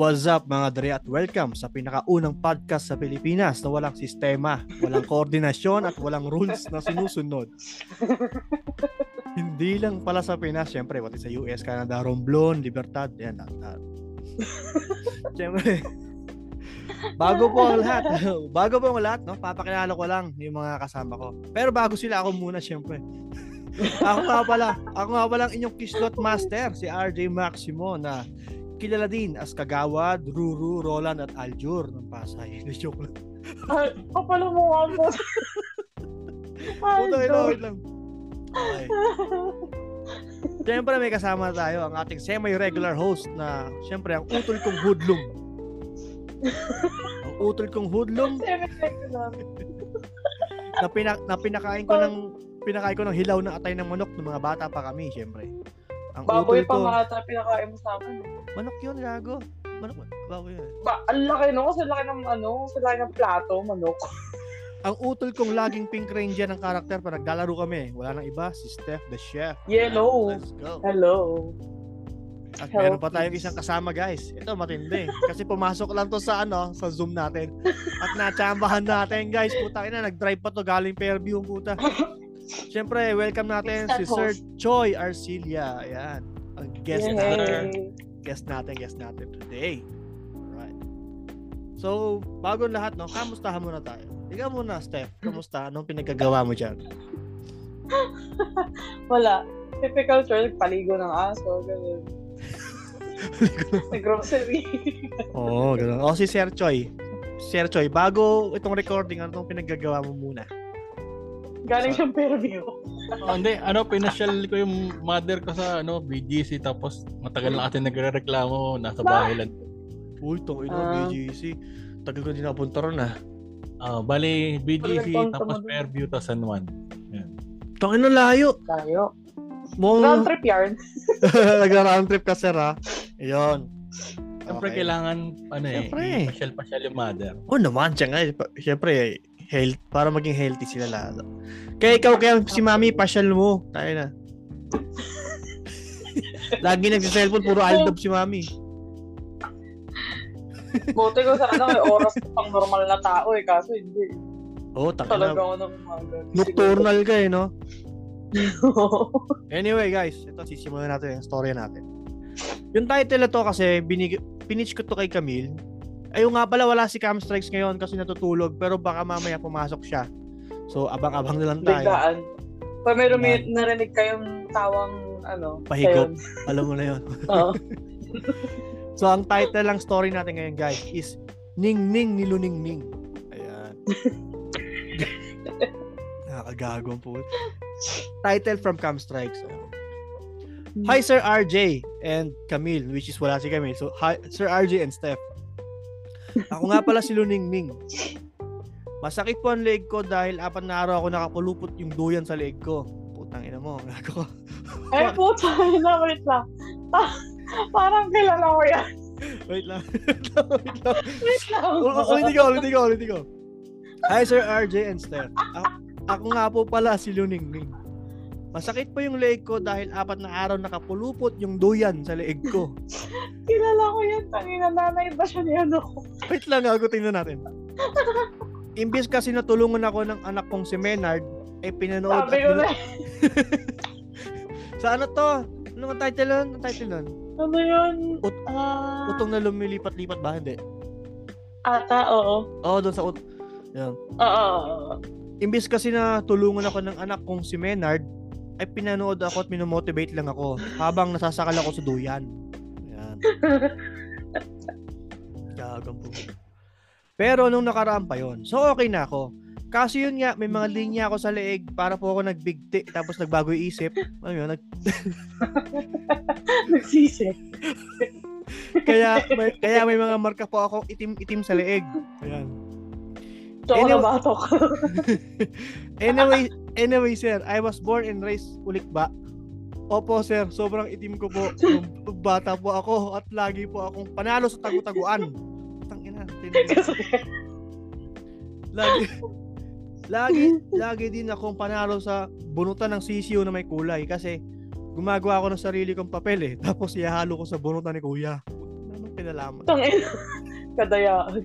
What's up mga dre at welcome sa pinakaunang podcast sa Pilipinas na walang sistema, walang koordinasyon at walang rules na sinusunod. Hindi lang pala sa Pinas, syempre, pati sa US, Canada, Romblon, Libertad, yan, lahat. syempre, bago po ang lahat, bago po ang lahat, no, papakilala ko lang yung mga kasama ko. Pero bago sila, ako muna, syempre. ako nga pala, ako nga pala ang inyong kislot master, si RJ Maximo na kilala din as Kagawad, Ruru, Roland at Aljur ng Pasay. Joke lang. Ay, kapala mo nga mo. Puta, lang, wait lang. Okay. Siyempre may kasama tayo ang ating semi-regular host na siyempre ang utol kong hoodlum. ang utol kong hoodlum na, pinak na pinakain ko ng pinakain ko ng hilaw na atay ng manok ng mga bata pa kami, siyempre. Ang baboy pa nga ata pinakain mo sa akin. Manok yun, gago. Manok, baboy yun. Ba, ang laki no? Sa laki ng ano, sa laki ng plato, manok. ang utol kong laging pink ranger ng karakter pa naglalaro kami. Wala nang iba, si Steph the Chef. Yellow. Let's go. Hello. At Hello, meron pa tayong isang kasama guys. Ito matindi. Kasi pumasok lang to sa ano, sa Zoom natin. At natsambahan natin guys. Puta ina, nag-drive pa to galing Fairview puta. Siyempre, welcome natin si Sir Choi Arcilia. Ayan. Ang guest Yay. natin. Guest natin, guest natin today. Alright. So, bago lahat, no, kamustahan muna tayo. Ikaw muna, Steph. Kamusta? Anong pinagagawa mo dyan? Wala. Typical church, paligo ng aso, ganun. Sa grocery. Oo, oh, ganun. O, si Sir Choi. Sir Choi, bago itong recording, anong pinaggagawa mo muna? Galing siyang Fairview. oh, hindi, ano, pinasyal ko yung mother ko sa ano, BGC tapos matagal na kasi nagre-reklamo, nasa bahay lang. Uy, tong ino, uh, ah. BGC. Tagal ko din napunta ron ah. Uh, bali, BGC, tapos Fairview, tapos San Juan. Yan. Tong ino, layo. Layo. Mo... Round trip yarn. Nagra-round trip ka, sir, ha? Ayun. Siyempre, okay. kailangan, ano eh, pasyal-pasyal yung mother. Oo oh, naman, siya nga. Siyempre, health, para maging healthy sila lalo. Kaya ikaw, kaya si mami, pasyal mo. Tayo na. Lagi nagsa-cellphone, puro aldab si mami. Buti ko sana may oras pang normal na tao eh, kaso hindi. Oo, oh, taka Talaga ako ng. Nocturnal ka eh, no? anyway, guys, ito sisimulan natin yung story natin. Yung title na to kasi binig pinitch ko to kay Camille. Ayun nga pala wala si Cam Strikes ngayon kasi natutulog pero baka mamaya pumasok siya. So, abang-abang na lang tayo. Biglaan. Pag may rumi- narinig kayong tawang, ano, pahigop. Alam mo na yun. Oo. so, ang title lang story natin ngayon, guys, is Ning Ning Niluning Ning. Ayan. Nakakagagong po. Title from Cam Strikes. Hi, Sir RJ and Camille, which is wala si Camille. So, hi, Sir RJ and Steph. Ako nga pala si Luningning. Masakit po ang leg ko dahil apat na araw ako nakapulupot yung duyan sa leg ko. Putang ina mo, gago ko. Ay, putang ina, wait lang. parang kilala ko yan. wait lang. wait lang. wait lang. Ulitin ko, ulitin ko, ulitin ko. Hi, Sir RJ and Steph. A- ako nga po pala si Luningning. Masakit po yung leg ko dahil apat na araw nakapulupot yung duyan sa leg ko. Kilala ko yan. Tangina, nanay ba siya ni ano? Wait lang, ako tingnan natin. Imbis kasi natulungan ako ng anak kong si Menard, eh pinanood Sabi ko na. sa ano to? Ano ang title nun? Ang title nun? Ano yun? Ut- uh... Utong na lumilipat-lipat ba? Hindi. Ata, oo. Oo, doon sa ut... Yan. Oo. Imbis kasi na tulungan ako ng anak kong si Menard, ay pinanood ako at minomotivate lang ako habang nasasakal ako sa duyan. Yan. Gagang. Pero nung nakaraan pa yon, so okay na ako. Kasi yun nga, may mga linya ako sa leeg para po ako nagbigti tapos nagbago yung isip. Ano yun? Nag... Nagsisip. kaya, may, kaya may mga marka po ako itim-itim sa leeg. Ayan. So, anyway, batok. anyway, anyway, sir, I was born and raised ulit ba? Opo, sir. Sobrang itim ko po. Nung bata po ako at lagi po akong panalo sa tagu-taguan lagi, lagi, lagi din akong panalo sa bunutan ng sisiyo na may kulay kasi gumagawa ako ng sarili kong papel eh. Tapos ihalo ko sa bunutan ni kuya. Anong Pinalaman. Tangina. Kadayaan.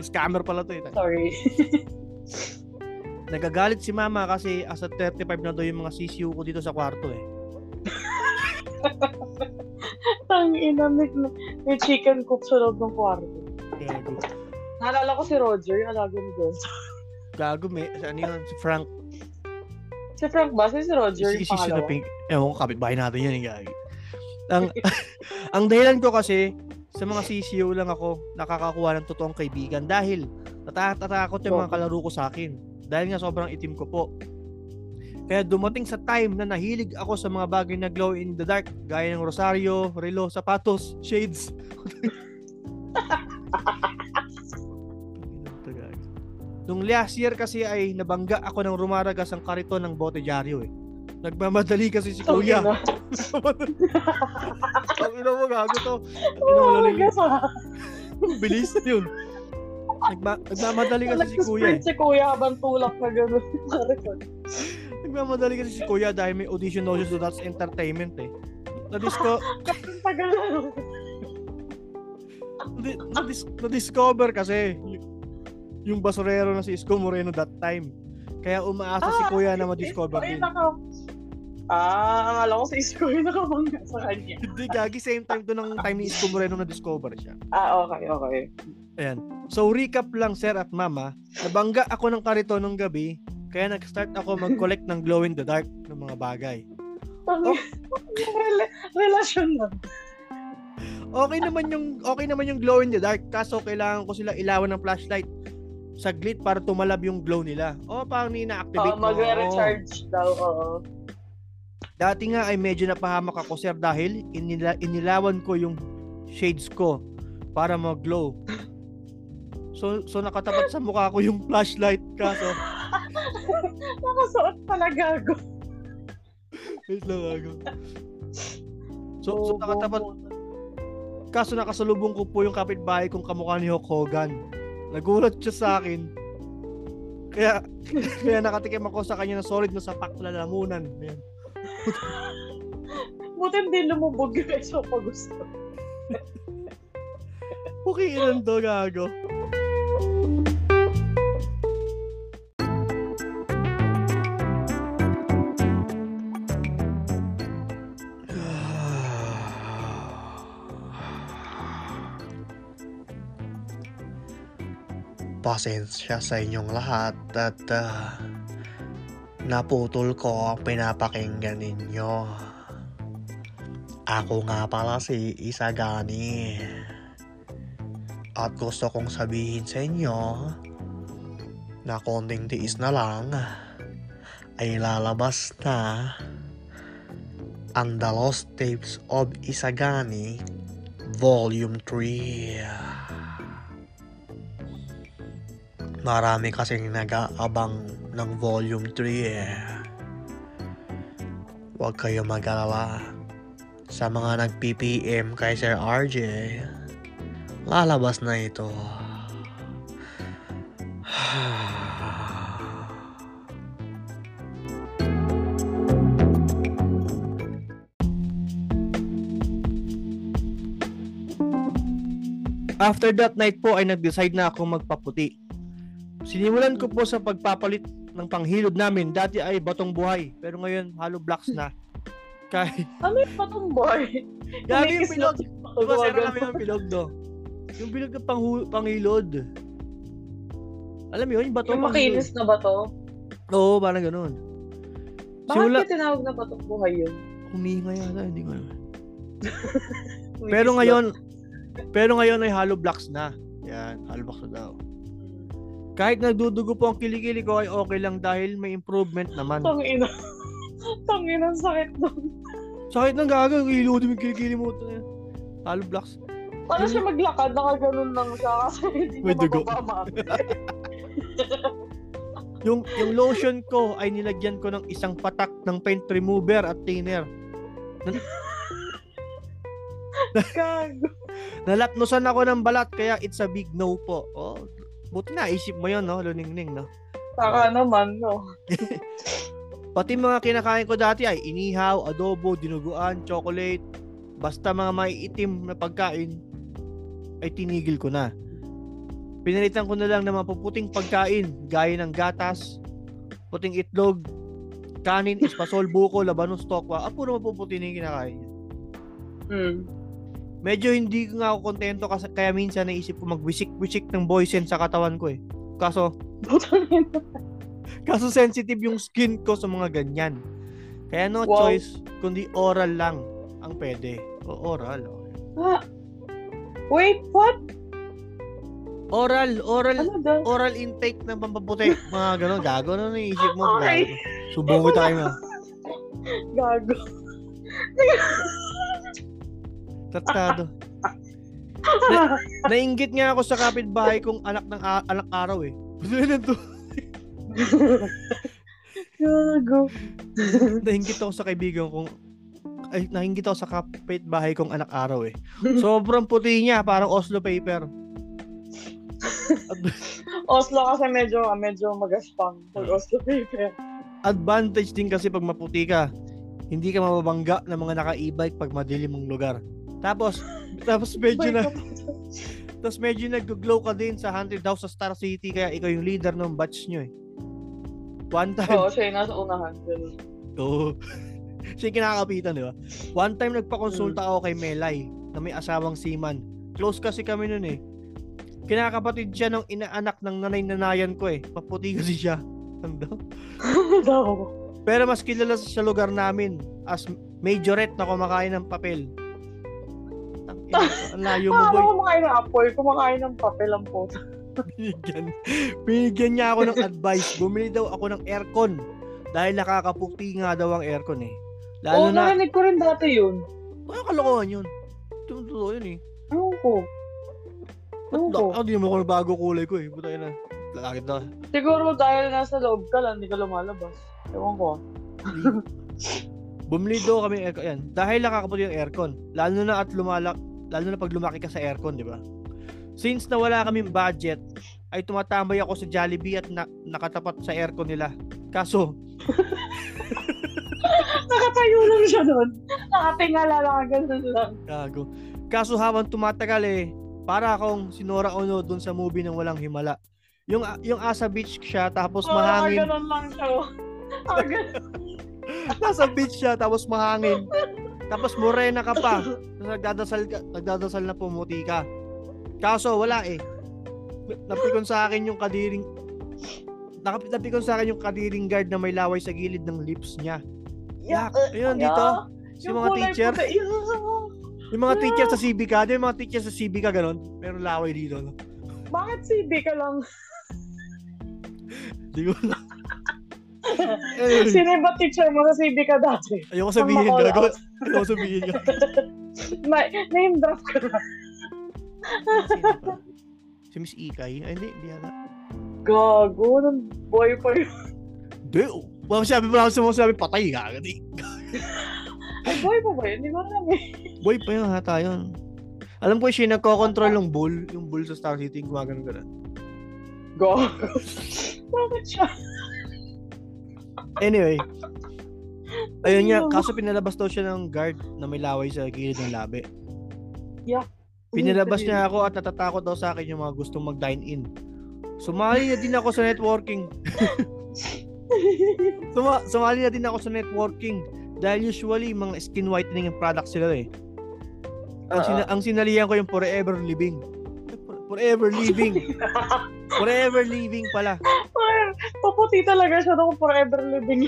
Scammer pala to eh. Sorry. Nagagalit si mama kasi as a 35 na daw yung mga sisiyo ko dito sa kwarto eh. Tangina. May, may chicken coop sa loob ng kwarto. Gago. Naalala ko si Roger, yung alaga ni Gon. Gago may, ano yun, si Frank. Si Frank ba? Si si Roger Si, yung si, si pangalawa? na pink. Ewan ko, kapitbahay natin yun. eh, Gagi. Ang, ang dahilan ko kasi, sa mga CCO lang ako nakakakuha ng totoong kaibigan dahil natatakot yung mga kalaro ko sa akin. Dahil nga sobrang itim ko po. Kaya dumating sa time na nahilig ako sa mga bagay na glow in the dark gaya ng rosaryo, relo, sapatos, shades. Nung last year kasi ay nabangga ako ng rumaragas ang kariton ng bote dyaryo eh. Nagmamadali kasi si Kuya. Ang ina mo gago to. Ang ina mo Oh, ah. Bilis yun. Nagma- nagmamadali kasi si Kuya eh. Nag-sprint si Kuya habang tulak na gano'n. Nagmamadali kasi si Kuya dahil may audition no so that's entertainment eh. Na-disco, tagal na. na- na-dis- na-discover kasi yung basurero na si Isko Moreno that time. Kaya umaasa si Kuya na ma-discover din. naka... Ah, akala ko si Isko yung nakamangga sa kanya. Hindi, gagi same time to ng time ni Isko Moreno na discover siya. Ah, okay, okay. Ayan. So recap lang sir at mama, nabangga ako ng karito nung gabi, kaya nag-start ako mag-collect ng glow in the dark ng mga bagay. Oh. Rela- relasyon na. Okay naman yung okay naman yung glow in the dark, kaso kailangan ko sila ilawan ng flashlight saglit para tumalab yung glow nila. O, parang Oo, ni-activate magre-recharge daw, oo. Dati nga ay medyo napahamak ako sir dahil inila, inilawan ko yung shades ko para mag-glow. So, so nakatapat sa mukha ko yung flashlight kaso Nakasuot pala gago. Wait lang ako. So, so nakatapat kaso nakasalubong ko po yung kapitbahay kong kamukha ni Hulk Hogan. Nagulat siya sa akin. Kaya kaya nakatikim ako sa kanya na solid na sapak na lamunan. Ayan. Buti hindi lumubog yung eso pa gusto. Okay, ilan to gago. Pasensya sa inyong lahat at ah, naputol ko ang pinapakinggan ninyo. Ako nga pala si Isagani. At gusto kong sabihin sa inyo na konting tiis na lang ay lalabas na ang The Lost Tapes of Isagani Volume 3. Marami kasing nag-aabang ng Volume 3 eh. Huwag kayo mag-alala. Sa mga nag-PPM kay Sir RJ, lalabas na ito. After that night po ay nag-decide na ako magpaputi. Sinimulan ko po sa pagpapalit ng panghilod namin. Dati ay batong buhay, pero ngayon hollow blocks na. Kahit Ano yung patong boy? Gagi yung yung Diba, sir, pagwagan alam mo yung pilog do? Yung bilog ng panghu- panghilod. Alam mo yun, yung bato Yung panghilod. makinis na ba to? Oo, parang ganun. Bakit Simula, ka tinawag na patong buhay yun? huminga yata, hindi ko alam. Kumikislap. Pero ngayon, pero ngayon ay hollow blocks na. Yan, hollow blocks na daw. Kahit nagdudugo po ang kilikili ko ay okay lang dahil may improvement naman. Tangina. Tangina, ang sakit doon. Sakit ng gaga, ilod yung kilikili mo. Hollow blocks. Paano siya maglakad? Nakaganon lang siya kasi hindi May dugo. Yung, yung lotion ko ay nilagyan ko ng isang patak ng paint remover at thinner. Gago. Nalatnusan ako ng balat kaya it's a big no po. Oh, buti na isip mo yun, no? Luningning, no? Saka naman, no? Pati mga kinakain ko dati ay inihaw, adobo, dinuguan, chocolate, Basta mga maiitim na pagkain, ay tinigil ko na. Pinalitan ko na lang ng mapuputing pagkain, gaya ng gatas, puting itlog, kanin, espasol, buko, labanos, tokwa. Ah, puro mapuputi na yung kinakain niya. Hmm. Medyo hindi ko nga ako kontento kasi kaya minsan naisip ko magwisik-wisik ng boysen sa katawan ko eh. Kaso, kaso sensitive yung skin ko sa mga ganyan. Kaya no Wow. choice, kundi oral lang ang pwede. O oral. Ah. Wait, what? Oral, oral, Ano daw? oral intake ng pampaputi. Mga ganon, gago na naisip mo. Okay. gago. Subong ko tayo na. Gago. Tratado. Na, nainggit nga ako sa kapitbahay kong anak ng a- anak araw eh. Ano to? Gago. nainggit ako sa kaibigan kong ay nainggit ako sa kapitbahay kong anak araw eh. Sobrang puti niya, parang Oslo paper. Ad- Oslo kasi medyo, medyo magaspang. Pag Oslo paper. advantage din kasi pag maputi ka, hindi ka mababangga ng mga naka-e-bike pag madilim ang lugar. Tapos, tapos medyo na, tapos medyo nag-glow ka din sa haunted house sa Star City kaya ikaw yung leader ng batch nyo eh. One time, Oo, siya yung nasa unahan. Oo. Siya yung kinakapitan, di ba? One time nagpakonsulta ako kay Melay na may asawang seaman. Close kasi kami nun eh. Kinakapatid siya ng inaanak ng nanay-nanayan ko eh. Paputi kasi siya. Ano daw? Daw. Pero mas kilala sa lugar namin as majorette na kumakain ng papel. Ang layo mo Paano boy. kumakain ng apoy? Kumakain ng papel ang puta. Binigyan, binigyan niya ako ng advice. Bumili daw ako ng aircon. Dahil nakakaputi nga daw ang aircon eh. Oo, Lalo na, narinig ko rin dati yun. Ano kalokohan yun? Ito totoo yun eh. Ewan ko. Ewan ko. Ako di naman ako bago kulay ko eh. Buta na. Lalaki na. Siguro dahil nasa loob ka lang, hindi ka lumalabas. Ewan ko. Bumili daw kami aircon. Yan. Dahil nakakaputi yung aircon. Lalo na at lumalak, lalo na pag lumaki ka sa aircon, di ba? Since na wala kaming budget, ay tumatambay ako sa Jollibee at na, nakatapat sa aircon nila. Kaso, Nakatayo lang siya doon. Nakatingala lang, ganun lang. gago. Kaso habang tumatagal eh, para akong sinora ono dun sa movie ng walang himala. Yung yung Asa Beach siya tapos Oo, mahangin. ganun lang siya. Ah, ganun. Nasa beach siya tapos mahangin. Tapos morena ka pa. Tapos nagdadasal ka, nagdadasal na pumuti ka. Kaso wala eh. Napikon sa akin yung kadiring Nakap- napikon sa akin yung kadiring guard na may laway sa gilid ng lips niya. Yak. Ayun dito. Si Yung mga teacher, puti, yun. yung mga teacher sa CBK, di yung mga teacher sa CBK ganun. Meron laway dito. No? Bakit Di ka lang? Di ko lang. Sino ba teacher mo sa CB ka dati? Ayoko sabihin gago. Ayoko sabihin gago. Ma- name drop ka na. Si Miss Ikay? Ay, hindi, hindi yata. Gago, nung boy pa yun. Hindi. Wala sabi mo lang sa mga sabi, patay ka. Di. Ay, boy pa ba yun? Hindi ko alam eh. Boy pa yun, hata yun. Alam ko siya nagko-control ng bull, yung bull sa Star City, gumagano gano'n. Gago. Bakit siya? Anyway, ayun nga, kaso pinalabas daw siya ng guard na may laway sa gilid ng labi. Pinalabas niya ako at natatakot daw sa akin yung mga gustong mag-dine in. Sumali na din ako sa networking. Suma- sumali na din ako sa networking dahil usually mga skin whitening yung products sila eh. Ang, sina- ang sinalihan ko yung forever living. Forever living. forever living pala. Paputi talaga siya nung forever living.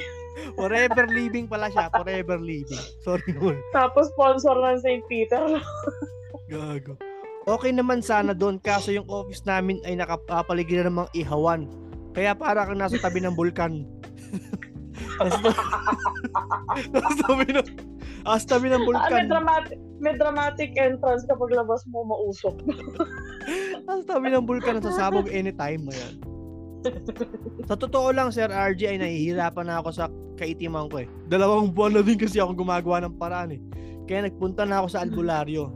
Forever living pala siya. Forever living. Sorry naman. Tapos sponsor ng St. Peter. Gago. Okay naman sana doon kaso yung office namin ay nakapapaligiran ng mga ihawan. Kaya para kang nasa tabi ng bulkan. nasa, nasa tabi ng nasa tabi ng Ah, may bulkan. dramatic, may dramatic entrance kapag labas mo mausok. Nasa tabi ng bulkan nasasabog anytime. Ayan. Sa totoo lang, Sir RG, ay nahihirapan na ako sa kaitiman ko eh. Dalawang buwan na din kasi ako gumagawa ng paraan eh. Kaya nagpunta na ako sa albularyo.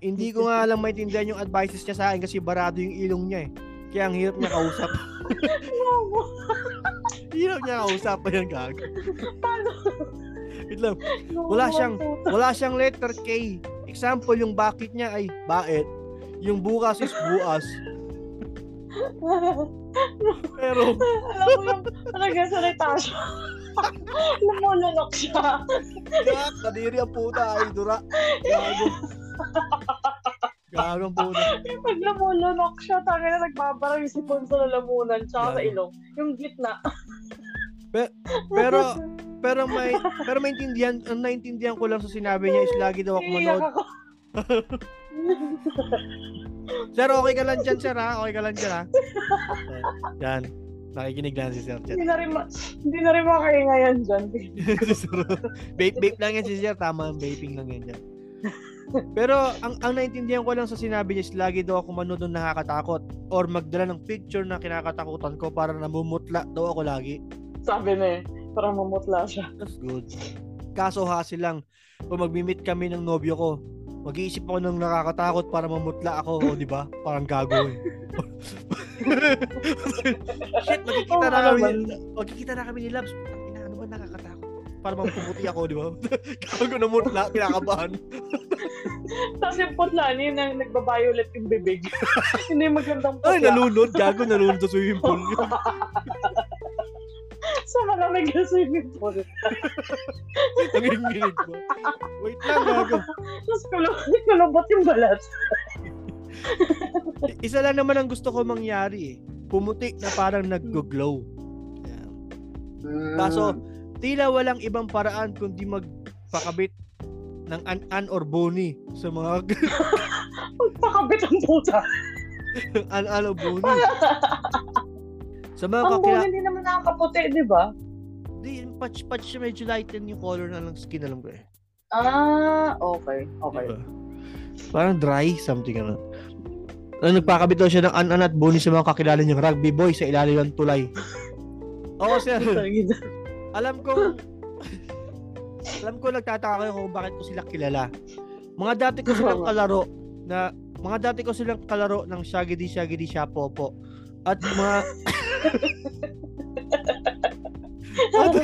Hindi ko nga lang maintindihan yung advices niya sa akin kasi barado yung ilong niya eh. Kaya ang hirap niya kausap. hirap niya kausap pa yung gago. Paano? Wait lang. Wala siyang- Wala siyang letter K. Example, yung bakit niya ay baet. Yung bukas is buas. Pero, Alam mo yung nagsasalita siya. Lumulunok siya. yak, kadiri ang puta ay dura. Gago. Gago ang puta. Pag lumulunok siya, tangin na nagbabara yung sipon sa lalamunan tsaka sa ilong. Yung gitna. Pero, pero may, pero maintindihan, ang naintindihan ko lang sa sinabi niya is lagi daw ako manood. Sir, okay ka lang dyan, sir, ha? Okay ka lang dyan, ha? Yan. Nakikinig lang si Sir Chat. Hindi na rin, ma- hindi na rin makaingay yan dyan. vape, vape lang yan si Sir. Tama, vaping lang yan dyan. Pero ang ang naintindihan ko lang sa sinabi niya is lagi daw ako manood ng nakakatakot or magdala ng picture na kinakatakutan ko para namumutla daw ako lagi. Sabi na eh. Parang mamutla siya. That's good. Kaso hassle lang. Kung magmi-meet kami ng nobyo ko, mag-iisip ako ng nakakatakot para mamutla ako, o di ba? Parang gago eh. Shit, magkikita Oo, na kami. Magkikita na kami ni Labs. Ina, ano ba nakakatakot? Para mampumuti ako, di ba? Gago na mutla, kinakabahan. Tapos yung putla niya yung nagbabayulat yung bibig. Hindi magandang putla. Ay, nalunod. Gago, nalunod sa swimming pool. Sa malamig na swimming pool. Ang inginig ko. Wait lang, gago. Tapos kulubot, kulubot yung balat. Isa lang naman ang gusto ko mangyari eh. Pumuti na parang nag-glow. Yan. Kaso, tila walang ibang paraan kundi magpakabit ng an-an or boni sa mga Magpakabit ang puta. an-an or boni. sa mga Ang kakila... hindi naman nakakaputi, di ba? Di, patch-patch siya medyo lighten yung color na lang skin alam ko eh. Ah, okay. Okay. Diba? Parang dry, something ano. Ano, nagpakabit daw siya ng an-an at boni sa mga kakilala niyang rugby boy sa ilalim ng tulay. Oo, sir. alam ko alam ko nagtataka kayo kung bakit ko sila kilala. Mga dati ko silang kalaro na mga dati ko silang kalaro ng Shaggy Shaggy Shapopo. At mga at,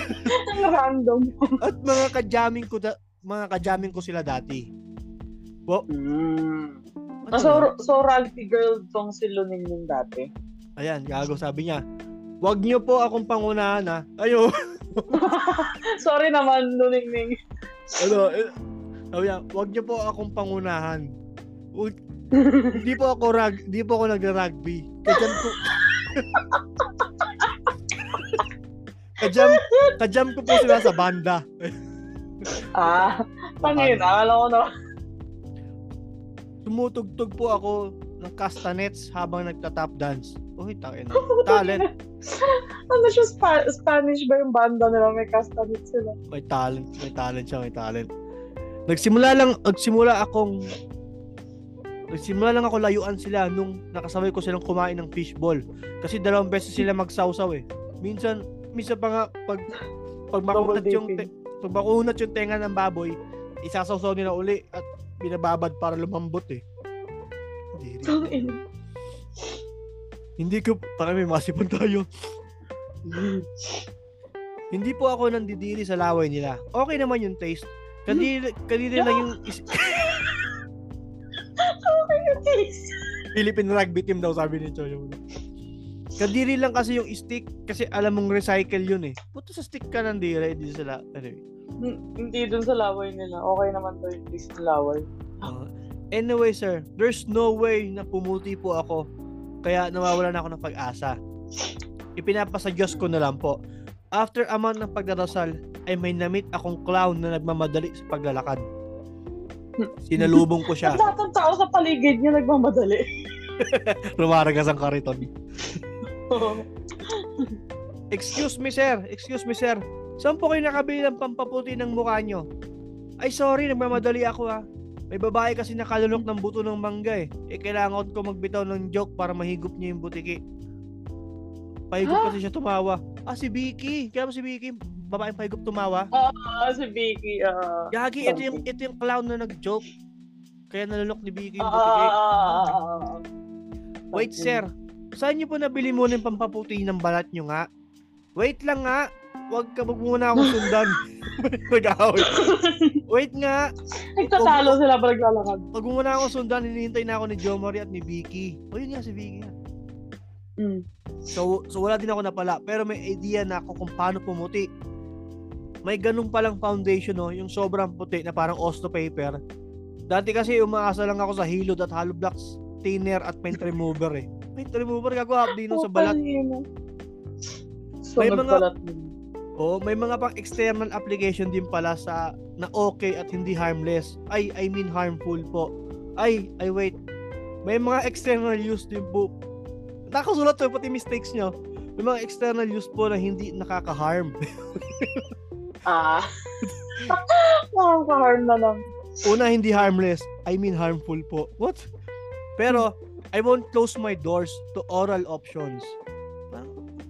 Ang random. at mga kajaming ko da, mga kajaming ko sila dati. Mm. Ano Ah, so, so rugby girl tong si Luning yung dati. Ayan, gago sabi niya. Huwag niyo po akong pangunahan ha. Ayo. Sorry naman, Luning Ning. ano, eh, sabi niya, huwag niyo po akong pangunahan. Hindi po ako rag, hindi po ako nagra-rugby. Kajam ko. kajam, kajam ko po sila sa banda. Ah, yun? Akala ko na. Tumutugtog po ako ng castanets habang nagta-tap dance. Uy, takin. Talent. Ano siya, Spa- Spanish ba yung banda nila? May castanit sila. May talent. May talent siya, may talent. Nagsimula lang, nagsimula akong Nagsimula lang ako layuan sila nung nakasabay ko silang kumain ng fishball. Kasi dalawang beses sila magsawsaw eh. Minsan, minsan pa nga pag pag makunat yung te- pag makunat yung tenga ng baboy, isasawsaw nila uli at binababad para lumambot eh. Hindi rin. Hindi ko, para may masipon tayo. Hindi po ako nandidiri sa laway nila. Okay naman yung taste. Kadiri, kadiri lang yung is- Philippine rugby team daw sabi ni Choyo. Kadiri lang kasi yung stick kasi alam mong recycle yun eh. Puto sa stick ka nandira, hindi sila. Anyway. Hindi dun sa laway nila. Okay naman to yung ng laway. Uh, anyway, sir, there's no way na pumuti po ako. Kaya nawawalan ako ng pag-asa. Ipinapasa Diyos ko na lang po. After a month ng pagdarasal, ay may namit akong clown na nagmamadali sa paglalakad. Sinalubong ko siya. At lahat ng tao sa paligid niya nagmamadali. Rumaragas ang kariton. Excuse me, sir. Excuse me, sir. Saan po kayo nakabili ng pampaputi ng mukha nyo? Ay, sorry. Nagmamadali ako, ha. May babae kasi nakalunok ng buto ng mangga, eh. Eh, kailangan ko magbitaw ng joke para mahigop niya yung butiki. Pahigop Ha? kasi siya tumawa. Ah, si Vicky. Kaya mo si Vicky, babaeng pahigop tumawa. Ah, si Vicky. ah. Yagi, ito yung, ito yung clown na nag-joke. Kaya nalunok ni Vicky yung Ah, butiki. ah. Wait, sir. Saan niyo po nabili muna yung pampaputi ng balat niyo nga? Wait lang nga. wag ka wag muna akong sundan. Nag-away. Wait nga, Nagtatalo sila pa naglalakad. wag mo muna akong sundan, hinihintay na ako ni Jomari at ni Vicky. O yun nga si Vicky. Mm. So, so wala din ako napala. Pero may idea na ako kung paano pumuti. May ganun palang foundation, no? Yung sobrang puti na parang Osto paper. Dati kasi umaasa lang ako sa Hilod at Hollow Blocks thinner at paint remover eh. Paint remover gagawa din sa balat. So, May mga- Oh, may mga pang external application din pala sa na okay at hindi harmless. Ay, I mean harmful po. Ay, ay wait. May mga external use din po. Nakasulat to pati mistakes nyo. May mga external use po na hindi nakaka-harm. Ah. Nakaka-harm na lang. Una, hindi harmless. I mean harmful po. What? Pero, I won't close my doors to oral options.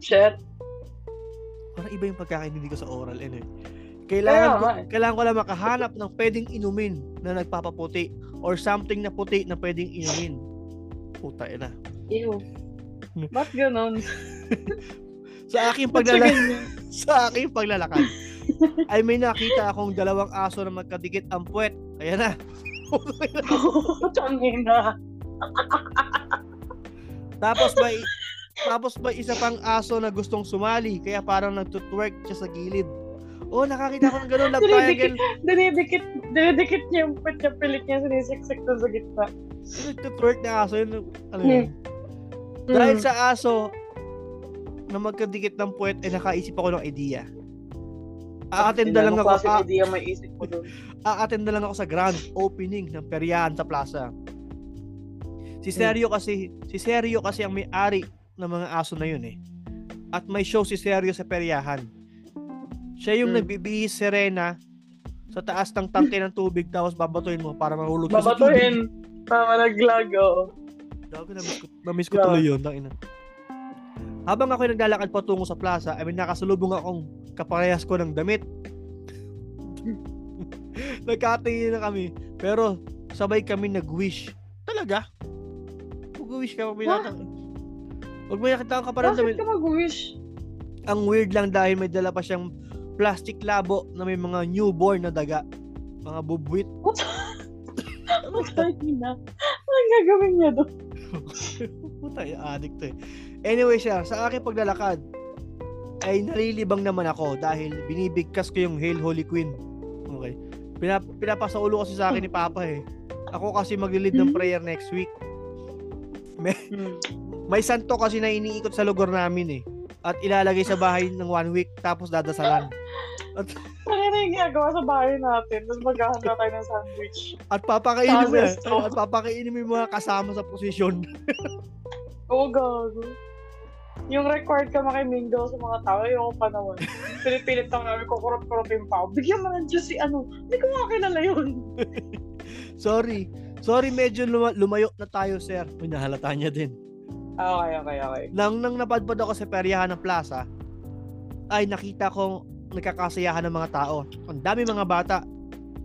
Shit. Parang iba yung pagkakaintindi ko sa oral. Eh. Kailangan, ko, nga eh. kailangan ko lang makahanap ng pwedeng inumin na nagpapaputi or something na puti na pwedeng inumin. Puta ina. Ew. Ba't ganun? Sa aking Ba't siya paglala ganyan? sa aking paglalakad ay may nakita akong dalawang aso na magkadikit ang puwet. Ayan na. Tangin na. Tapos may tapos may isa pang aso na gustong sumali kaya parang nagtutwerk siya sa gilid. Oh, nakakita ko ng ganun love triangle. Dinidikit, dinidikit niya yung pet niya, pilit niya, sinisiksik doon sa gitna. Nagtutwerk na aso yun. Ano yun? Dahil Mm. sa aso na magkadikit ng puwet ay nakaisip ako ng idea. Aattend na lang ako, Anong klaseng a- idea may isip mo doon? aattend na lang ako sa grand opening ng peryahan sa plaza. Si Sergio kasi, si Sergio kasi ang may-ari ng mga aso na yun eh. At may show si Sergio sa peryahan. Siya yung Hmm. nagbibihis Serena sa taas ng tangke ng tubig tapos babatuhin mo para mahulog ka sa tubig. Babatuhin. Tama naglag, oo. Gago, na-miss ko, na-miss ko tuloy yun. Tangina. Habang ako naglalakad patungo sa plaza, ay may nakasalubong akong kaparehas ko ng damit. Nagkatingin na kami. Pero sabay kami nag-wish. Talaga? Mag-wish ka pag may nakita. Pag may nakita kaparehas Bakit damit. ka mag-wish? Ang weird lang dahil may dala pa siyang plastic labo na may mga newborn na daga. Mga bubwit. Tangin na. Anong gagawin niya doon? Puta, addict to eh. Anyway siya, sa aking paglalakad, ay nalilibang naman ako dahil binibigkas ko yung Hail Holy Queen. Okay. Pinap pinapasaulo kasi sa akin ni Papa eh. Ako kasi maglilid ng prayer next week. Hmm. May santo kasi na iniikot sa lugar namin eh. At ilalagay sa bahay ng one week tapos dadasalan. Ano na yung ginagawa sa bahay natin? Tapos maghahanda tayo ng sandwich. At papakainin mo yan. Sasesto. At papakainin mo yung mga kasama sa posisyon. Oo, gago. Yung required ka makimingo sa mga tao, yung panahon. Pinipilit lang namin kukurot-kurotin pa ako. Bigyan mo ng Diyos si ano. Hindi ko makakilala yun. Sorry. Sorry, medyo luma- lumayo na tayo, sir. May nahalata niya din. Okay, okay, okay. Nang nang napadpad ako sa peryahan ng plaza, ay nakita kong nagkakasayahan ng mga tao. Ang dami mga bata.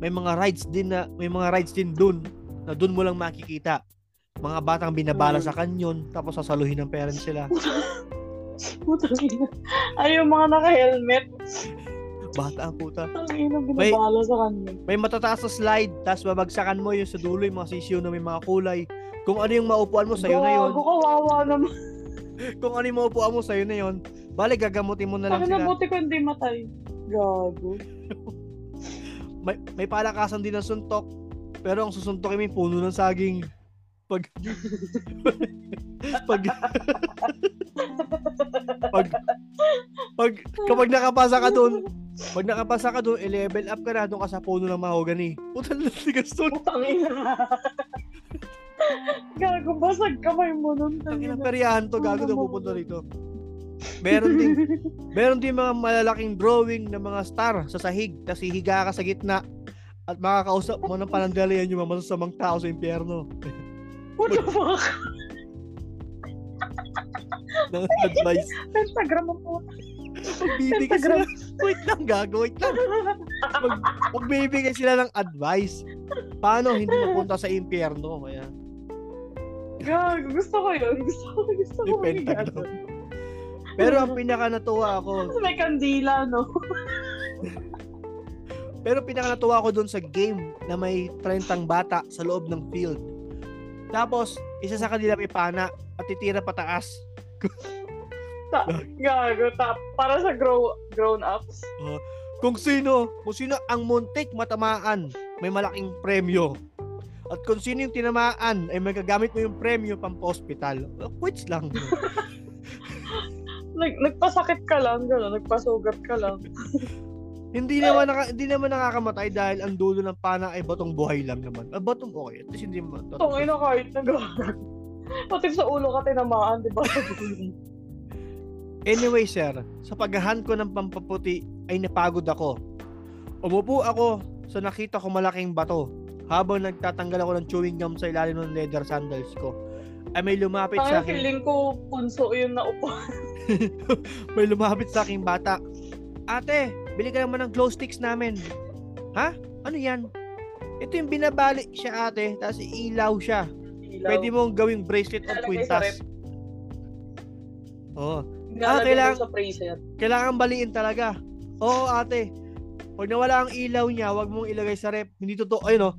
May mga rides din na may mga rides din dun na dun mo lang makikita. Mga batang binabala sa kanyon tapos sasaluhin ng parents sila. Putang ina. Ay, yung mga naka-helmet. Bata ang puta. Ina, binabala sa kanya. May matataas na slide tapos babagsakan mo yung sa dulo yung mga sisiyo na may mga kulay. Kung ano yung maupuan mo sa'yo na yun. Gago, kawawa naman. Kung ano yung maupuan mo sa'yo na yun. Bale, gagamutin mo na lang Sabi sila. na buti ko hindi matay. Gago. may, may palakasan din ng suntok. Pero ang susuntokin mo yung puno ng saging. Pag... pag... pag... Pag... Kapag nakapasa ka doon, pag nakapasa ka doon, i-level up ka na doon ka sa puno ng mahogany. Puta na tigas doon. Putang ina. Gago, basag kamay mo nun. Ang peryahan to, gago na pupunta rito. Meron din, meron din mga malalaking drawing ng mga star sa sahig, tapos hihiga ka sa gitna at makakausap mo ng panandalian yung mga masasamang tao sa impyerno. What the fuck? ng advice. Pentagram puta. Magbibigay sila. Wait lang, gago. Wait lang. Mag, magbibigay sila ng advice. Paano hindi mapunta sa impyerno? Kaya, Gago, gusto ko yun. Gusto ko, gusto ko pentagram. Pero ang pinaka natuwa ako, may kandila, no? pero pinaka natuwa ako dun sa game na may 30 bata sa loob ng field. Tapos, isa sa kanila may pana at titira pataas. Gago, ta- para sa grow grown-ups. Kung sino, kung sino ang muntik matamaan, may malaking premyo. At kung sino yung tinamaan, ay magagamit mo yung premyo pang hospital. Quits lang. Nag nagpasakit ka lang, gano'n. Nagpasugat ka lang. hindi naman naka, hindi naman nakakamatay dahil ang dulo ng pana ay batong buhay lang naman. Ah, batong okay. At least hindi man. Tungay na kahit nag Pati sa ulo ka tinamaan, di ba? Anyway, sir, sa paghahan ko ng pampaputi ay napagod ako. Umupo ako sa nakita ko malaking bato habang nagtatanggal ako ng chewing gum sa ilalim ng leather sandals ko. Ay may lumapit sa Parang akin. feeling ko punso yung naupo. May lumapit sa aking bata. Ate, bili ka naman ng glow sticks namin. Ha? Ano yan? Ito yung binabali siya ate, tapos ilaw siya. Ilaw. Pwede mong gawing bracelet o kwintas. Oo. Nilalagay Ah, kailangan-. Kailangan baliin talaga. Oo, ate. Pag nawala ang ilaw niya, wag mong ilagay sa rep. Hindi totoo. Ayun, oh.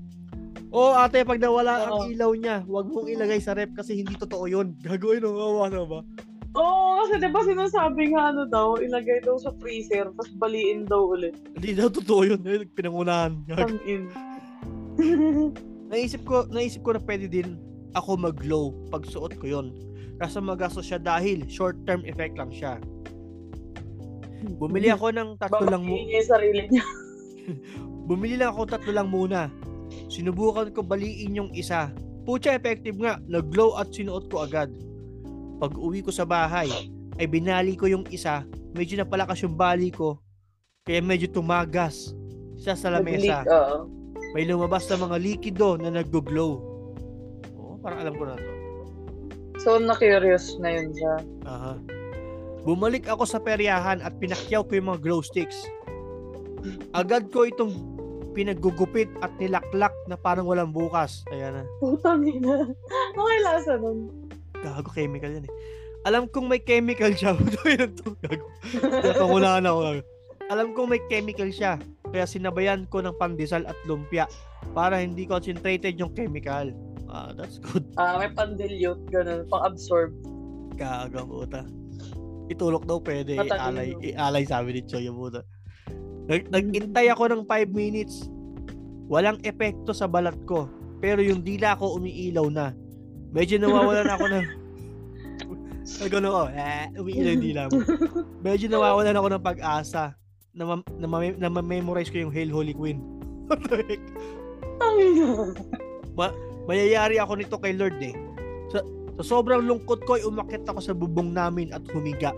Oo, ate, pag nawala ang Oo. ilaw niya, wag mong ilagay sa rep kasi hindi totoo yun. Gagawin, oh. Na ba? Oo, kasi di ba sinasabi nga ano daw, ilagay daw sa freezer, tapos baliin daw ulit. Hindi daw totoo yun. Ayun, pinangunahan. Tangin. naisip ko, naisip ko na pwede din ako mag-glow pag suot ko yon. Kaso magastos siya dahil short-term effect lang siya. Bumili ako ng tatlo lang. Bakit yung sarili niya? Bumili lang ako tatlo lang muna. Sinubukan ko baliin yung isa. Pucha, effective nga. Nag-glow at sinuot ko agad. Pag uwi ko sa bahay, ay binali ko yung isa. Medyo napalakas yung bali ko. Kaya medyo tumagas siya sa lamesa. Oo. May lumabas na mga likido na nag-glow. Oo, parang alam ko na to. So, na-curious na yun siya. Aha. Bumalik ako sa peryahan at pinakyaw ko yung mga glow sticks. Agad ko itong pinaggugupit at nilaklak na parang walang bukas. Ayan na. Putang ina. Okay lasa nun. Gago chemical yan eh. Alam kong may chemical siya. Yan to. Gago. Napangunahan ako. Gago. Alam kong may chemical siya. Kaya sinabayan ko ng pandesal at lumpia para hindi concentrated yung chemical. Ah, that's good. Ah, may pandilyot, ganun, pang-absorb. Gago puta. Itulok daw pwede. Tatalino. Ialay, ialay sabi ni Choy puta. Nag, nagintay ako ng 5 minutes. Walang epekto sa balat ko. Pero yung dila ko umiilaw na. Medyo nawawalan ako ng Nagano ko, eh, umiilaw yung dila mo. Medyo nawawalan ako ng pag-asa na, ma- na, ma- na ma-memorize ko yung Hail Holy Queen. Heck? Tangina. Mayayari ako nito kay Lord eh. Sa, sa sobrang lungkot ko ay umakit ako sa bubong namin at humiga.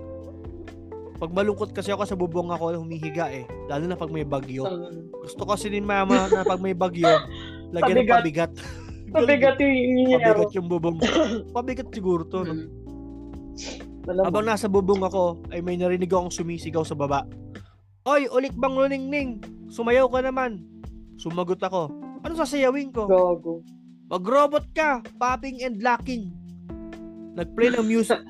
Pag malungkot kasi ako sa bubong ako humihiga eh. Lalo na pag may bagyo. Gusto kasi ni mama na pag may bagyo, lagyan ng pabigat. Pabigat yung yero. pabigat yung bubong. Pabigat siguro to. No? Mm. Alam mo. Habang nasa bubong ako, ay may narinig akong sumisigaw sa baba. Oy, ulit bang luningning? Sumayaw ka naman. Sumagot ako. Ano sasayawin ko? Gago. Mag-robot ka, popping and locking. Nag-play ng music.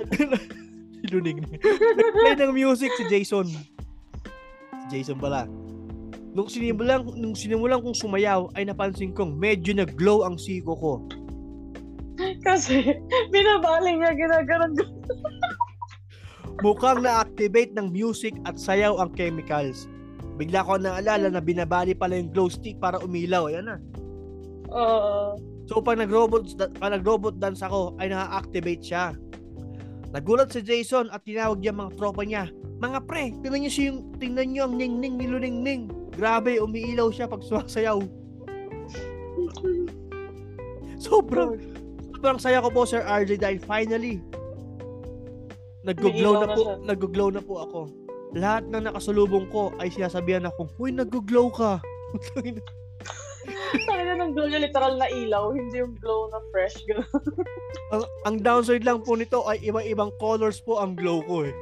Lunig na. Nag-play ng music si Jason. Si Jason pala. Nung sinimulan, nung sinimulan kong sumayaw, ay napansin kong medyo nag-glow ang siko ko. Kasi, binabaling niya, ginaganon. Mukhang na-activate ng music at sayaw ang chemicals. Bigla ko naalala na binabali pala yung glow stick para umilaw. Ayan na. Oo. So pag nag-robot, pag nag-robot dance ako, ay na-activate siya. Nagulat si Jason at tinawag niya mga tropa niya. Mga pre, tingnan niyo siya yung, tingnan niyo ang ning-ning ni Luningning. Grabe, umiilaw siya pag sumasayaw. Sobrang, sobrang saya ko po Sir RJ dahil finally, nag-glow na na po, nag-glow na po ako. Lahat ng nakasalubong ko ay sinasabihan ako, Uy, nag-glow ka. Tangina ng glow niya, literal na ilaw, hindi yung glow na fresh. Ang, ang downside lang po nito ay iba-ibang colors po ang glow ko eh.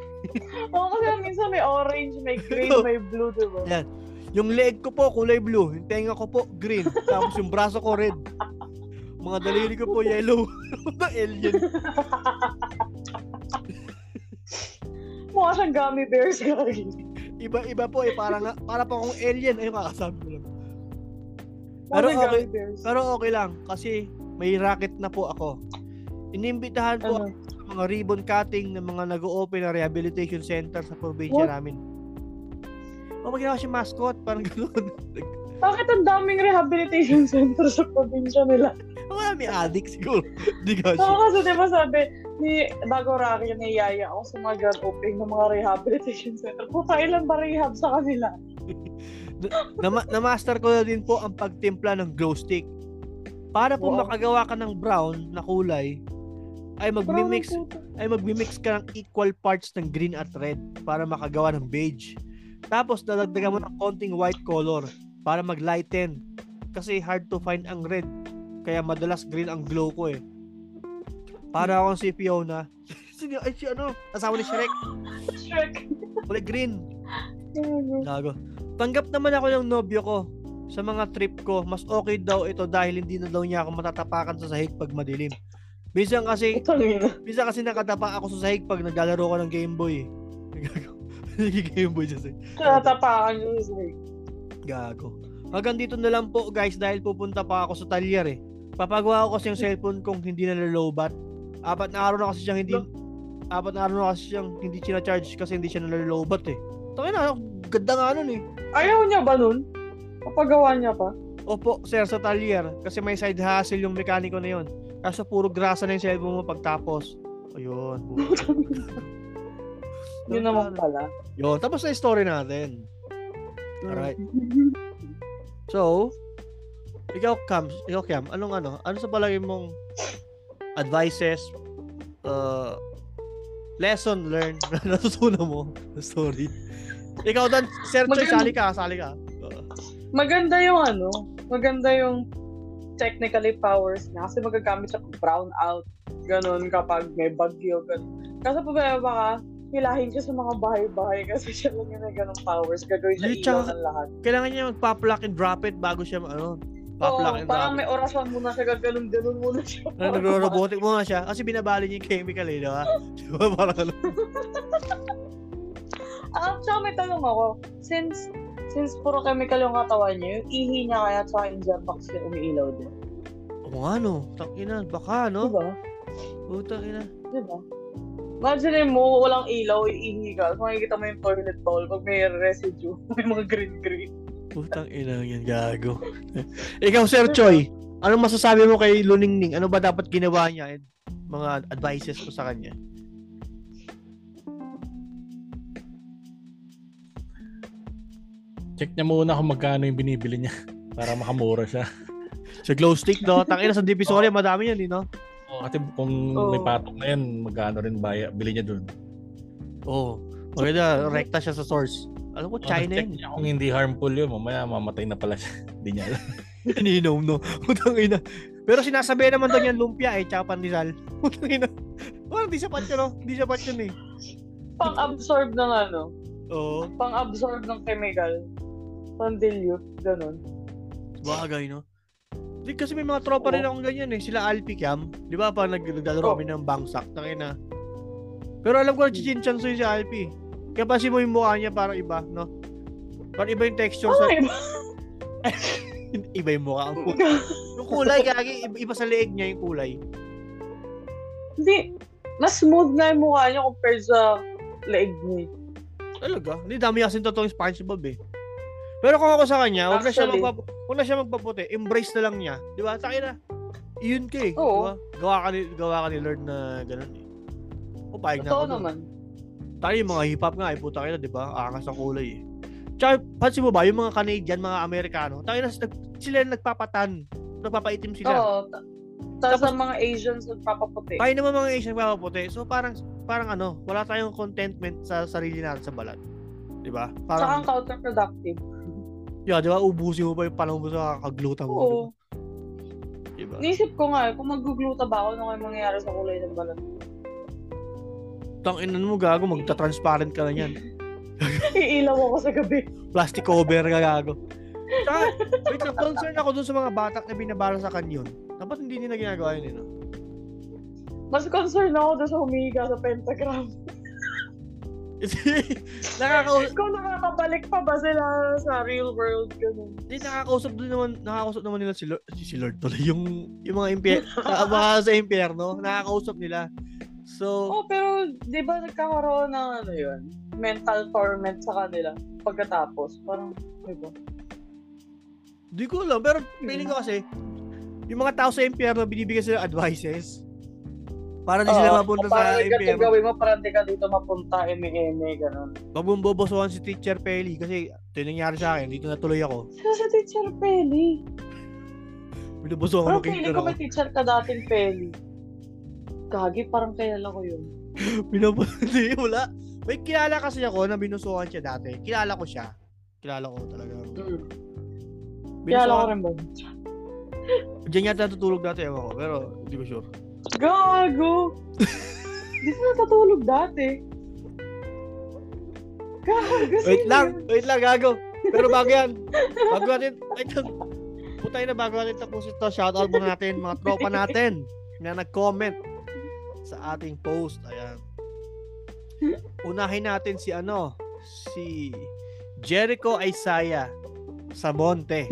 Oo, kasi minsan may orange, may green, may blue, diba? Yan. Yung leg ko po kulay blue, yung tenga ko po green, tapos yung braso ko red. Mga daliri ko po yellow. Mga alien. Mukha siyang gummy bears gagi. Iba iba po eh para nga para pa akong alien ayun kakasabi ko lang. Pero okay. Pero okay lang kasi may racket na po ako. Inimbitahan po Ano? ako sa mga ribbon cutting ng mga nag-o-open na rehabilitation center sa probinsya What? namin. O maginawa siya mascot, parang gano'n. Bakit ang daming rehabilitation center sa probinsya nila? May addict siguro. Di ka Oo, kasi di ba sabi, ni Bago Rocky ni Yaya ako sa mga grand opening ng mga rehabilitation center. Puta, ilan ba rehab sa kanila? na, na-master ko na din po ang pagtimpla ng glow stick. Para po Wow. makagawa ka ng brown na kulay, ay magmi-mix ay magmi-mix ka ng equal parts ng green at red para makagawa ng beige. Tapos dadagdagan mo ng konting white color para mag-lighten. Kasi hard to find ang red. Kaya madalas green ang glow ko eh. Para akong si Fiona. Sino, ay si ano, asawa ni Shrek. Shrek. Kulay green. Gago. Tanggap naman ako ng nobyo ko sa mga trip ko. Mas okay daw ito dahil hindi na daw niya ako matatapakan sa sahig pag madilim. Minsan kasi, minsan kasi nakatapa ako sa sahig pag naglalaro ko ng Game Boy. eh. Gago. Nag-Game Boy siya sahig. Tinatapakan yun sa Gago. Hanggang dito na lang po guys dahil pupunta pa ako sa talyer eh. Papagawa ko kasi yung cellphone kong hindi na lalobat. Apat na araw na kasi siyang hindi apat na araw na kasi siyang hindi charge kasi hindi siya nalalobat eh. Tangina, na, ganda nga nun eh. Ayaw niya ba nun? Papagawa niya pa? Opo, sir, sa talyer. Kasi may side hustle yung mekaniko na yun. Kaso puro grasa na yung cellphone mo pagtapos. Ayun. Yun naman pala. Yun, tapos na yung story natin. Alright. So, ikaw, Cam, ikaw, Cam, anong ano? Ano sa palagi mong advices, uh, lesson learned na natutunan mo sa story? Ikaw dan, Sir Choy, Maganda- sali ka, sali ka. Uh, Maganda yung ano, maganda yung technically powers niya kasi magagamit siya brown out, ganun kapag may bagyo, ganun. Kasi pa ba baka hilahin siya sa mga bahay-bahay kasi siya lang yung may ganung powers, gagawin siya Hindi, ilaw ng lahat. kailangan niya magpa-pluck and drop it bago siya, ano, pa-pluck and drop parang may orasyon muna siya, gaganon-ganon muna siya. Na nagro-robotic mo nga siya kasi binabali niya yung chemical eh, di ba? Di ba? Parang ano. Ah, tsaka may tanong ako, since since puro chemical yung katawan niya, yung ihi niya kaya tsaka yung jet box niya umiilaw din. Oo nga no, tangina, baka no? Diba? Putang ina. Diba? Imagine mo, walang ilaw, iihi ka. So, makikita mo yung toilet bowl pag may residue, may mga green-green. Putang ina yan, gago. Ikaw, Sir Choi, anong masasabi mo kay Luningning? Ano ba dapat ginawa niya? And mga advices ko sa kanya. Check niya muna kung magkano yung binibili niya para makamura siya. Sa glow stick, no? Tangina sa Divisoria, madami yan, di, no? Kasi kung Oo. may patok na yan, magkano rin baya, bili niya dun. Oo. Oh, maganda, rekta siya sa source. Alam ko, China check yan. niya kung hindi harmful yun, mamaya mamatay na pala siya. Hindi niya alam. Ininom, no? Putang ina. Pero sinasabi naman daw niyan lumpia eh, tsaka pandesal. Putang ina. Parang di siya pat yun, no? Di siya pat yun eh. Pang-absorb ng ano, Oo. pang-absorb ng chemical. Pang-dilute, ganun. Bagay, no? Di kasi may mga tropa rin akong ganyan eh. Sila Alpi Cam. Di ba? Pag nag- naglalaro Oh. kami ng bangsak, tangina. Pero alam ko, chinchanso yun si Alpi. Kaya pansin mo yung mukha niya parang iba, no? Parang iba yung texture sa... Ay, iba yung mukha. Ang yung kulay. Iba, iba sa leeg niya yung kulay. hindi. Mas smooth na yung mukha niya compared sa leeg niya. Talaga? Hindi, dami kasi totoong SpongeBob eh. Pero kung ako sa kanya, wag na siya magpap wag na siya magpaputi. Embrace na lang niya. Di ba? Tayo na. Iyon ka eh. Di Oo. ba? Gawa ka ni, gawa ka ni Lord na ganun eh. O, pahig na Totoo ako dun. naman. Tayo yung mga hip-hop nga eh. Puta kayo, di ba? Angas ang kulay eh. Tsaka, pansin mo ba, yung mga Canadian, mga Amerikano, tayo na, sila yung nagpapatan. Nagpapaitim sila. Oo. ta- Tapos Tapos- sa mga Asians nagpapaputi. Tayo naman mga Asian nagpapaputi. So, parang, parang ano, wala tayong contentment sa sarili natin sa balat. Di ba? Tsaka Parang, ang counterproductive. Yeah, di ba? Ubusin mo pa yung panahon mo sa kakaglutan mo. Oo. Di ba? Naisip ko nga, kung magugluta ba ako, ano kayo mangyayari sa kulay ng balat? Tanginan mo gago, magta-transparent ka na yan. Iilaw ako sa gabi. Plastic cover ka gago. Tsaka, wait lang, concern ako dun sa mga bata na binabara sa kanyon. Dapat hindi nila ginagawa yun, eh, no? Mas concerned ako doon sa humihiga sa pentagram. nakakausap, Kung nakakabalik pa ba sila sa real world, ganun. Hindi, nakakausap din naman, nakakausap naman nila si Lord, si, Lord tuloy, yung, yung mga impier, sa, mga sa impyerno, nakakausap nila. So, Oh, pero di ba nagkakaroon ng ano yun? Mental torment sa kanila pagkatapos. Parang, di ba? di ko alam, pero feeling ko kasi, yung mga tao sa impyerno, binibigyan sila advices. Para di sila mapunta o parang sa ganito gawin mo para di ka dito mapunta, eme-eme, ganun. Babumbobosohan si Teacher Pelly kasi ito yung nangyari sa akin, dito natuloy ako. Sino si Teacher Pelly? Binubosohan Parang ko ng kingdom ko ako. may teacher ka dating Pelly. Gagi, parang kilala ko yun. Binubo, hindi, wala. May kilala kasi ako na binusuhan siya dati. Kilala ko siya. Kilala ko talaga. Mm. Kilala ko rin ba? Diyan yata natutulog dati, ewan ko. Pero hindi ko sure. Gago! Di sila natutulog dati. Gago, Wait lang, wait lang, gago. Pero bago yan, bago natin, wait. Putay na bago natin tapos ito, shoutout muna natin mga tropa natin na nag-comment sa ating post. Ayan. Unahin natin si ano, si Jericho Isaiah sa Monte.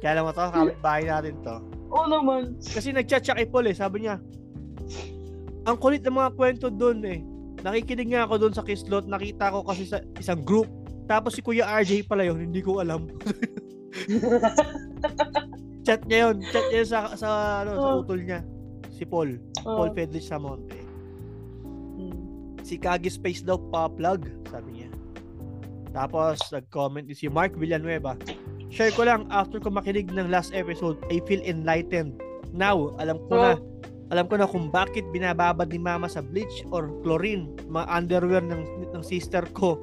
Kaya alam mo to, kapitbahay natin to. Oo naman. Kasi nag-chat siya kay Paul eh, sabi niya, ang kulit ng mga kwento doon eh. Nakikinig nga ako doon sa Kislot, nakita ko kasi sa isang group. Tapos si Kuya RJ pala yun, hindi ko alam. chat niya yun, chat niya sa, sa, ano, sa Oh. utol niya. Si Paul, Paul Oh. Fedrich Samonte. Mm. Si Kagi Space daw pa-plug, sabi niya. Tapos, nag-comment din si Mark Villanueva. Share ko lang, after ko makinig ng last episode, I feel enlightened. Now, alam ko na, alam ko na kung bakit binababad ni mama sa bleach or chlorine, mga underwear ng, ng sister ko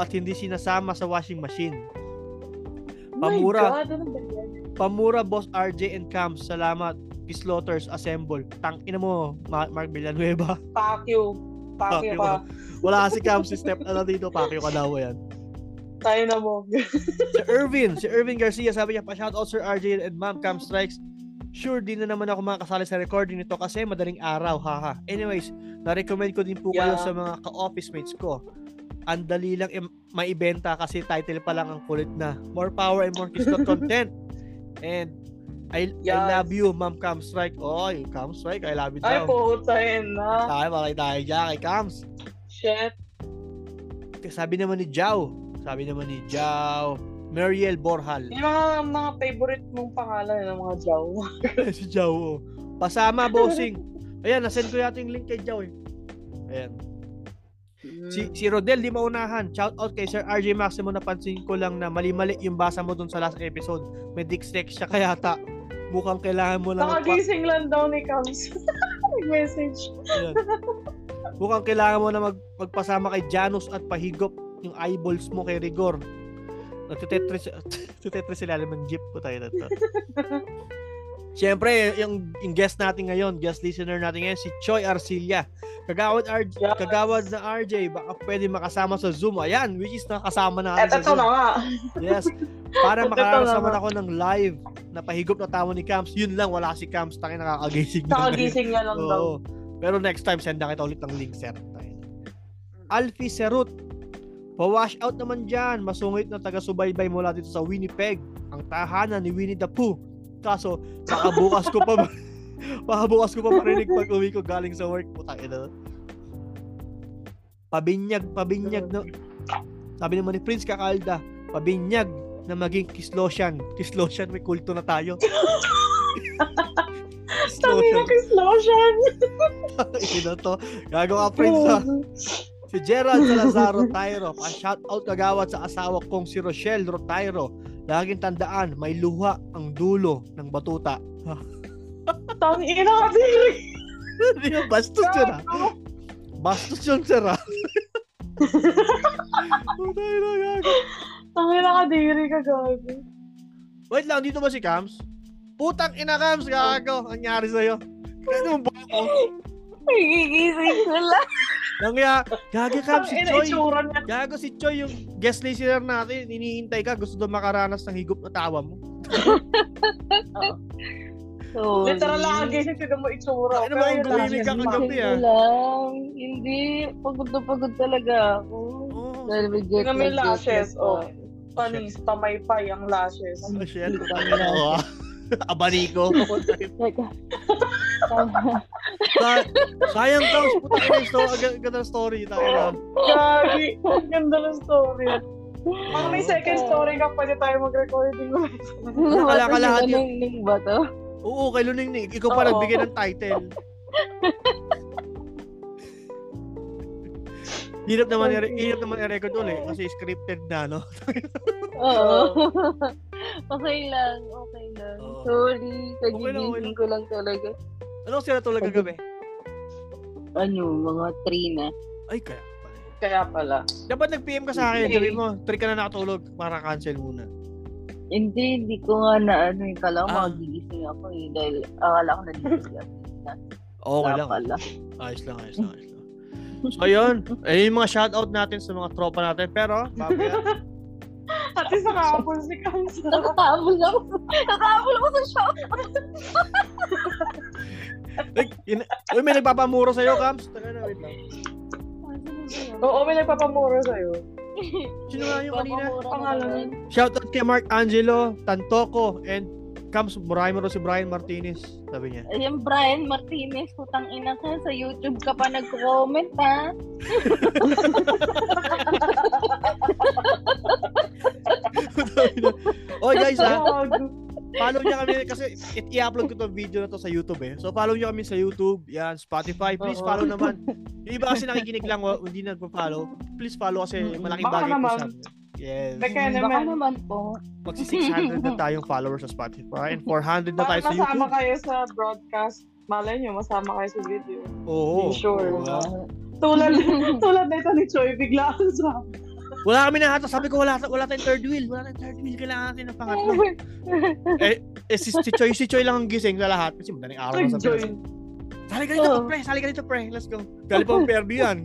at hindi sinasama sa washing machine. Pamura. Ano yan? Pamura, Boss RJ and Cams, salamat. Kislotters, assemble. Tang ina mo, Ma- Mark Villanueva. Fuck you ka. Wala kasi Cams, si step na lang dito, pakyo ka daw yan. Tayo na mo. si Irvin, si Irvin Garcia, sabi niya, pa-shoutout Sir RJ and Ma'am Cam Strikes. Sure, di na naman ako makakasali sa recording nito kasi madaling araw, haha. Anyways, na-recommend ko din po kayo Yeah. sa mga ka-office mates ko. Ang dali lang im- maibenta kasi title pa lang ang kulit na. More power and more kislot content. And I, I Yes. love you, Ma'am Cam Strike. Oy, Cam Strike, I love you Ay, daw. putahin na. Tayo, makay tayo dyan kay Cams. Shit. Sabi naman ni Jao, sabi naman ni Jao, Mariel Borhal. Yung mga, mga favorite mong pangalan ng mga Jaw. si Jao. oh. Pasama, bossing. Ayan, nasend ko yata yung link kay Jao eh. Ayan. Si, si Rodel, di maunahan. Shout out kay Sir RJ Maximo. Napansin ko lang na mali-mali yung basa mo dun sa last episode. May dicsex siya kaya ta. Mukhang kailangan mo lang. magpa- Nakagising lang daw ni Kams. Nag-message. Ayan. Mukhang kailangan mo na mag, magpasama kay Janus at pahigop yung eyeballs mo kay Rigor. Nagtutetris, tutetris sila ng jeep ko tayo na to. Siyempre, yung, yung guest natin ngayon, guest listener natin ngayon, si Choi Arcilia. Kagawad, RJ, Yes. kagawad na RJ, baka pwede makasama sa Zoom. Ayan, which is nakasama natin At sa ito Zoom. na nga. Yes. Para makakasama naman. ako ng live na pahigop na tawa ni Camps. Yun lang, wala si Camps. Takin nakakagising. na ngayon. Nakagising niya lang daw. Pero next time, send na kita ulit ng link, sir. Alfie Serut. Pa-wash out naman dyan. Masungit na taga-subaybay mula dito sa Winnipeg. Ang tahanan ni Winnie the Pooh. Kaso, baka bukas ko pa baka bukas ko pa marinig pag uwi ko galing sa work. Puta ina. Pabinyag, pabinyag na sabi naman ni Prince Kakalda, pabinyag na maging kislosyan. Kislosyan, may kulto na tayo. Sabi na kislosyan. Ino to. Gago ka, Prince, ha? Si Gerald Salazar Rotairo, pa-shout out kagawad sa asawa kong si Rochelle Rotairo. Laging tandaan, may luha ang dulo ng batuta. Tang ina ka nga, bastos yun ha. Bastos yun, sir ha. Putay na, gago. Tang ina ka diri ka gago. Wait lang, dito ba si Cams? Putang ina Cams, gago. Ang nangyari sa'yo. Kaya mo ba ako? Nagigising ko lang. Nangya, gago Tang Cams, si niya. Gago si Choi, yung guest listener natin, hinihintay ka, gusto daw makaranas ng higop na tawa mo. Sorry. Literal lang ang gising, tignan mo itsura. Ano ba ang Pero yun gawin lang. ka kagabi ah? lang. Hindi. Pagod na pagod talaga ako. Oo. Dahil may jet yung lag, lashes, oh. pa. Panis, pamaypay ang lashes. Oh, shit. Hindi ka Oo, ah. Abaniko. Teka. Sa- sayang ka, puta ka yung story, ang ganda ng story. Tayo na. Gagi, ang ganda ng story. Pag may second story ka, pwede tayo mag-recording ulit. Kalakalahat yun. Ningning ba to? Oo, kay Luning Ning. Ikaw pa nagbigay ng title. Hirap naman, i- hirap naman i-record ulit kasi scripted na, no? Oo. okay lang, okay lang. Oo. Sorry, Okay lang, okay kagigising ko lang talaga. Ano sila tulog kagabi? Ano, mga three na. Ay, kaya pala. Kaya pala. Dapat nag-PM ka sa akin. Okay. Sabi mo, 3 ka na nakatulog para cancel muna. Hindi, hindi ko nga na ano yung kala ko Ah. magigising ako eh. Dahil akala ko nandito ako. Okay lang. Pala. Ayos lang, ayos lang, ayos lang. So, ayun. Ayun yung mga shoutout natin sa mga tropa natin. Pero, mamaya, At least nakakapon si Kamsa. Nakahabol ako. Nakahabol ako sa shop. Like, in, uy, may nagpapamuro sa'yo, Kams. Taka na, wait lang. Oo, may nagpapamura sa'yo. Sino nga yung kanina? Pangalan. Shoutout kay Mark Angelo, Tantoko, and Kams, murahin mo si Brian Martinez. Sabi niya. Ayan, Brian Martinez, putang ina ka. Sa YouTube ka pa nag-comment, ha? oh guys, ha, Gago. follow niya kami kasi i-upload ko to video na to sa YouTube eh. So follow niyo kami sa YouTube, yan, Spotify. Please follow naman. Yung iba kasi nakikinig lang, hindi nagpa-follow. Please follow kasi malaking bagay po sa amin. Yes. Baka Baka naman. naman po. Magsi 600 na tayong followers sa Spotify and 400 na tayo sa masama YouTube. kayo sa broadcast. Malay nyo, masama kayo sa video. Oo. Be sure. Oo. Tulad, tulad na ito ni Choi, bigla ako sa... Wala kami na hata. Sabi ko wala wala tayong third wheel. Wala tayong third wheel. Kailangan natin ng pangatlo. eh, si, si Choi, si Choi lang ang gising sa lahat. Kasi madaling araw na sa. Pinas. Sali ka dito, Oo. pre. Sali ka dito, pre. Let's go. Gali pa ang perdi yan.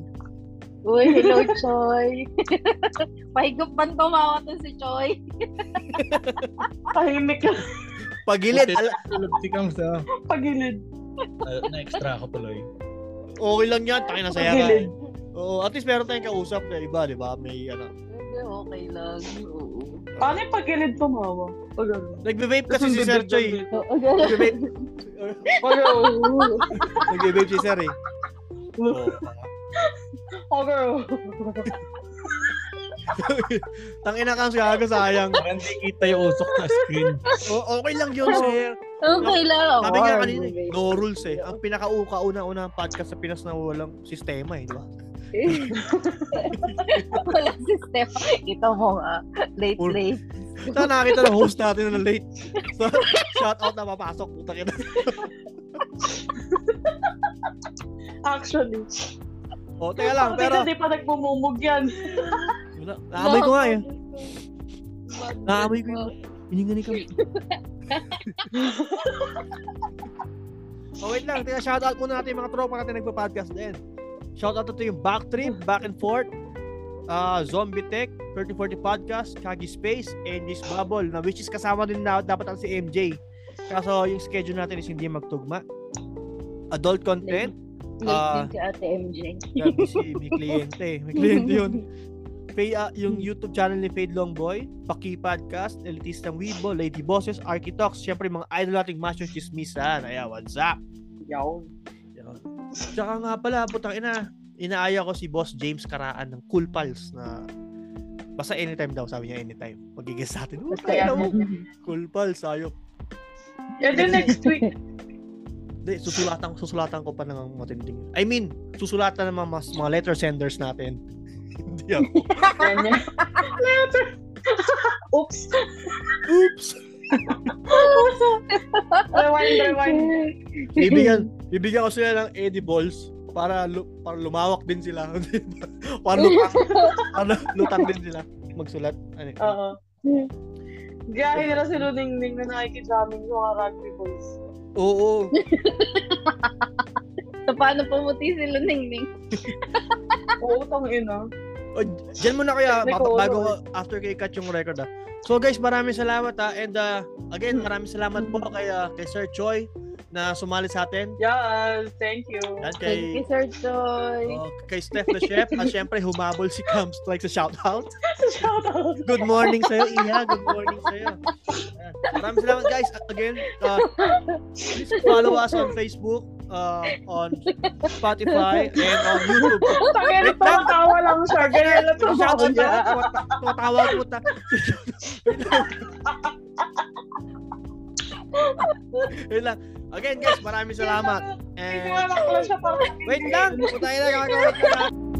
Uy, hello, Choy. Pahigupan tumawa to si Choy. Tahimik ka. Pagilid. Tulog Kamsa. Pagilid. Uh, na-extra ako tuloy. okay lang yan. Takin na saya ka. Pagilid. Oo, at least meron tayong kausap na iba, di ba? May ano. Hindi, okay lang. Oo. Paano yung pagilid tumawa? Pag ano? Nagbe-vape kasi si Sir Choi. Oo, Nagbe-vape. Pag ano? Nagbe-vape si Sir eh. Pag ano? Tangina kang gaga sayang. Hindi kita yung usok na screen. O, okay lang yun, Sir. Okay lang. Sabi nga kanina, no rules eh. Ang pinaka-una-una podcast sa Pinas na walang sistema eh, di ba? Wala system. Ito mo nga. Late, Or- late. Ito nakakita ng host natin na late. So, shout out na papasok. Puta kita. Actually. O, teka lang, Pero... pero... Hindi pa nagmumumug yan. Naamoy ko nga eh. Naamoy ko yung... Hininga ni kami. oh, wait lang. Teka, shout out muna natin yung mga tropa natin nagpa-podcast din. Shout out to yung Backtrip, Back and Forth, uh, Zombie Tech, 3040 Podcast, Kagi Space, and this Bubble, na which is kasama din na dapat ang si MJ. Kaso yung schedule natin is hindi magtugma. Adult content, Late din si Ate MJ. Grabe si may kliyente. May kliyente yun. Fay, ah, yung YouTube channel ni Fade Longboy, Paki Podcast, Elitistang Weibo, Lady Bosses, Architox, syempre mga idol nating Master Chismisan. Ayan, what's up? Yaw. Tsaka nga pala, putang ina, inaaya ko si Boss James Karaan ng Cool Pals na basta anytime daw, sabi niya anytime. Magiging sa atin. Oh, yan. mo. Cool Pals, ayop. And then next week, Hindi, susulatan, susulatan ko pa ng matinding. I mean, susulatan ng mga, mas, mga letter senders natin. Hindi ako. Letter. Oops. Oops! Rewind, rewind. Bibigyan, bibigyan ko sila ng edibles para lu- para lumawak din sila. para lutang, para lutang din sila magsulat. Ano, Oo. Gahe nila si Luningning na nakikijamming sa mga rugby boys. Oo. So, paano pumuti sila Ningning? Oo, tang ina. O, dyan muna kaya, bago after kay cut yung record ah. So guys, maraming salamat ah. And uh, again, maraming salamat po kay, uh, kay Sir Choi na sumali sa atin. Yes, thank you. Thank kay, you, Sir Joy. oh, kay Steph the Chef. At syempre, humabol si Cam Strike sa shoutout. Shout out. Good morning sa'yo, Iha. Good morning sa'yo. Ayan. Maraming salamat guys. Again, uh, please follow us on Facebook, uh, on Spotify, and on YouTube. Tangin, tumatawa lang siya. Ganyan lang out niya. na. Tumatawag po ta. Yun lang. Again guys, maraming salamat. And lang wait lang, punta na gagawin ko na.